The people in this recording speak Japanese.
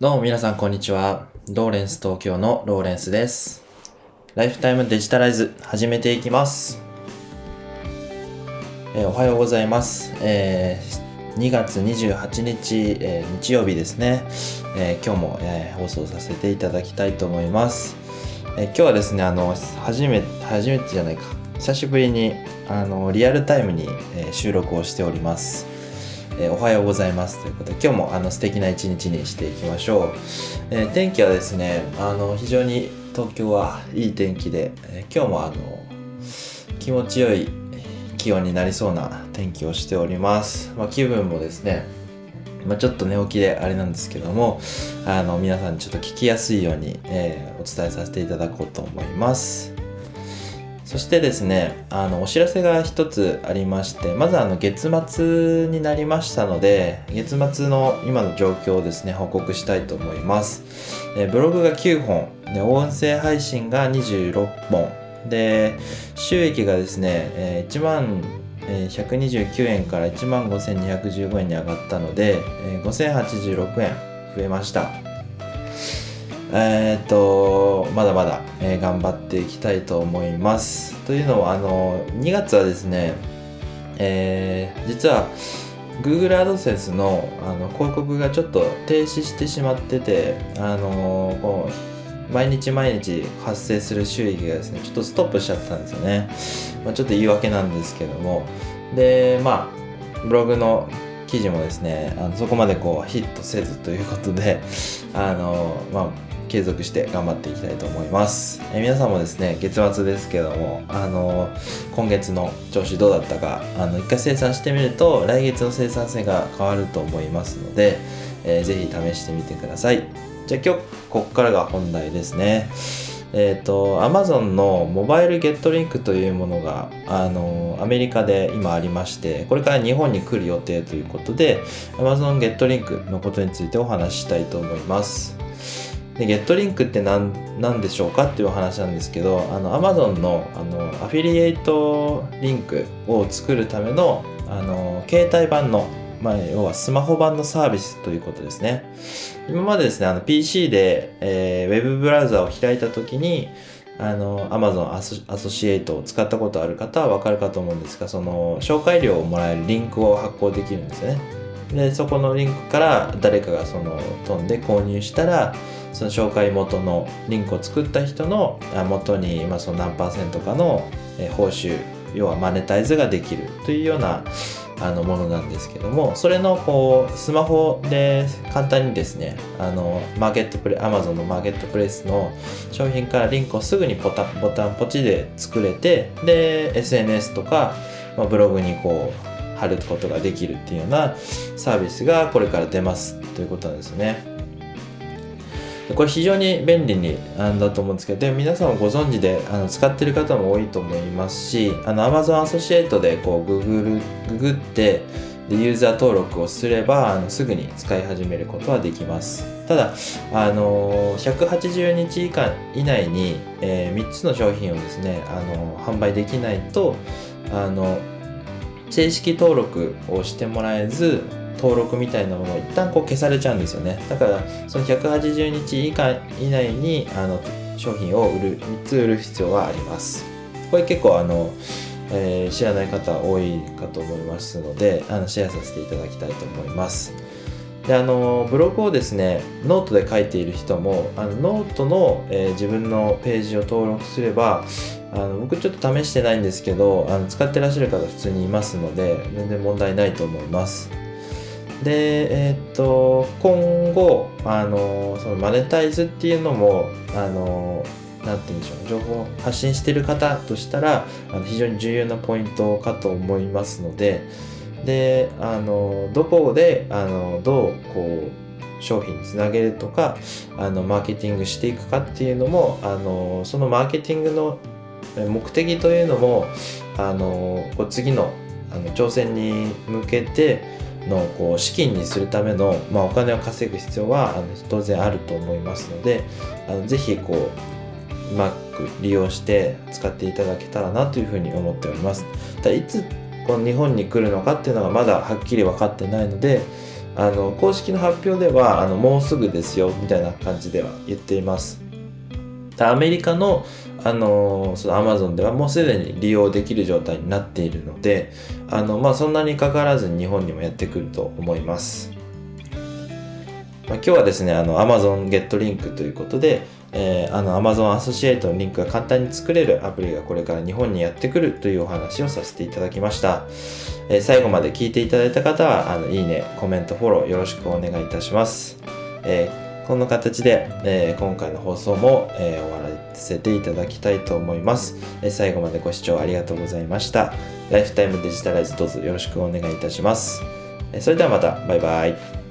どうも皆さんこんにちは。ローレンス東京のローレンスです。ライフタイムデジタライズ始めていきます。えーおはようございます。えー2月28日、えー日曜日ですね。え今日も、え放送させていただきたいと思います。え今日はですね、あの、初めて、初めてじゃないか。久しぶりに、あの、リアルタイムに、え収録をしております。えーおはようございます。ということで今日もあの素敵な一日にしていきましょう、えー天気はですねあの非常に東京はいい天気で、えー今日もあの気持ちよい気温になりそうな天気をしております、まあ、気分もですねまあ、ちょっと寝起きであれなんですけどもあの皆さんにちょっと聞きやすいように、えーお伝えさせていただこうと思います。そしてですね、あの、お知らせが一つありまして、まずあの、月末になりましたので、月末の今の状況をですね、報告したいと思います。えブログが9本、で、音声配信が26本、で、収益がですね、え1万えー129円から1万5215円に上がったので、え5086円増えました。えっと、まだまだ、えー頑張っていきたいと思います。というのは、あの、2月はですね、えー実は Google AdSense のあの広告がちょっと停止してしまってて、あのこう毎日毎日発生する収益がですね、ちょっとストップしちゃったんですよね。まあ、ちょっと言い訳なんですけども。で、まあ、ブログの記事もですね、あのそこまでこうヒットせずということで、あの、まあ、継続して頑張っていきたいと思います。え皆さんもですね、月末ですけども、あの、今月の調子どうだったか、あの、一回生産してみると、来月の生産性が変わると思いますので、えーぜひ試してみてください。じゃあ今日、ここからが本題ですね。えっ、と、Amazon のモバイルゲットリンクというものが、あの、アメリカで今ありまして、これから日本に来る予定ということで、Amazon ゲットリンクのことについてお話ししたいと思います。で、ゲットリンクって何何でしょうかっていうお話なんですけど、あの、Amazon のあのアフィリエイトリンクを作るための、あの、携帯版の、まあ、要はスマホ版のサービスということですね。今までですね、あの PC で、えーウェブブラウザを開いたときに、あの、Amazon アソアソシエイトを使ったことある方はわかるかと思うんですが、その、紹介料をもらえるリンクを発行できるんですよね。で、そこのリンクから誰かがその、飛んで購入したら、その紹介元のリンクを作った人の元に、まあ、その何パーセントかの報酬、要はマネタイズができるというようなあのものなんですけども、それのこうスマホで簡単にですね、あのマーケットプレ、Amazon のマーケットプレイスの商品からリンクをすぐにボタンボタンポチで作れて、で、SNS とか、まあ、ブログにこう貼ることができるっていうようなサービスがこれから出ますということなんですね。これ非常に便利にあのだと思うんですけどで皆さんもご存知であの使ってる方も多いと思いますしあの Amazon アソシエイトでこうググるググってでユーザー登録をすればあのすぐに使い始めることはできます。ただあの180日以下以内に、え3つの商品をですねあの販売できないとあの正式登録をしてもらえず登録みたいなものを一旦こう消されちゃうんですよね。だからその180日以下以内にあの商品を売る3つ売る必要はあります。これ結構あの、えー知らない方多いかと思いますのであのシェアさせていただきたいと思います。であのブログをですねノートで書いている人もあのノートの、えー自分のページを登録すればあの僕ちょっと試してないんですけどあの使ってらっしゃる方普通にいますので全然問題ないと思います。でえーっと今後あのそのマネタイズっていうのもあのなんて言うんでしょう情報を発信してる方としたらあの非常に重要なポイントかと思いますのでであのどこであのどうこう商品につなげるとかあのマーケティングしていくかっていうのもあのそのマーケティングの目的というのもあのこう次のあの挑戦に向けてのこう資金にするための、まあ、お金を稼ぐ必要はあの当然あると思いますのであのぜひこううまく利用して使っていただけたらなというふうに思っております。ただいつこの日本に来るのかっていうのがまだはっきり分かってないのであの公式の発表ではあのもうすぐですよみたいな感じでは言っていますアメリカのあのそのアマゾンではもうすでに利用できる状態になっているのであの、まあ、そんなにかかわらずに日本にもやってくると思います、まあ、今日はですねあの Amazon ゲットリンクということでえー、あの Amazon アソシエイトのリンクが簡単に作れるアプリがこれから日本にやってくるというお話をさせていただきました。えー、最後まで聞いていただいた方は、あのいいね、コメント、フォローよろしくお願いいたします。えー、こんな形で、え今回の放送も、え終わらせていただきたいと思います、え最後までご視聴ありがとうございました。ライフタイムデジタライズどうぞよろしくお願いいたします。えそれではまた、バイバイ。